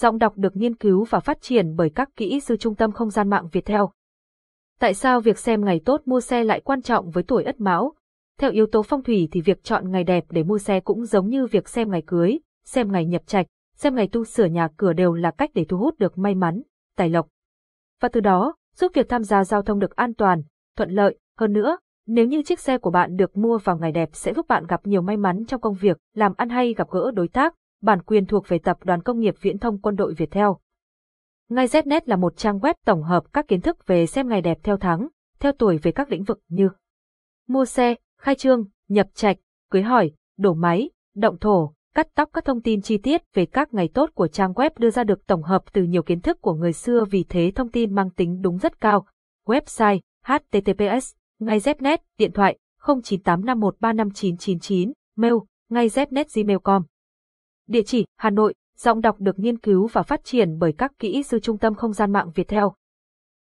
Giọng đọc được nghiên cứu và phát triển bởi các kỹ sư Trung tâm Không gian mạng Việt Theo. Tại sao việc xem ngày tốt mua xe lại quan trọng với tuổi Ất Mão? Theo yếu tố phong thủy thì việc chọn ngày đẹp để mua xe cũng giống như việc xem ngày cưới, xem ngày nhập trạch, xem ngày tu sửa nhà cửa đều là cách để thu hút được may mắn, tài lộc. Và từ đó, giúp việc tham gia giao thông được an toàn, thuận lợi, hơn nữa, nếu như chiếc xe của bạn được mua vào ngày đẹp sẽ giúp bạn gặp nhiều may mắn trong công việc, làm ăn hay gặp gỡ đối tác, bản quyền thuộc về Tập đoàn Công nghiệp Viễn thông Quân đội Việt Theo. Ngay Znet là một trang web tổng hợp các kiến thức về xem ngày đẹp theo tháng, theo tuổi về các lĩnh vực như mua xe, khai trương, nhập trạch, cưới hỏi, đổ máy, động thổ, cắt tóc các thông tin chi tiết về các ngày tốt của trang web đưa ra được tổng hợp từ nhiều kiến thức của người xưa vì thế thông tin mang tính đúng rất cao. Website https ngay Znet, điện thoại 0985135999, mail ngay znet gmail.com Địa chỉ Hà Nội, giọng đọc được nghiên cứu và phát triển bởi các kỹ sư Trung tâm Không gian mạng Việt Theo.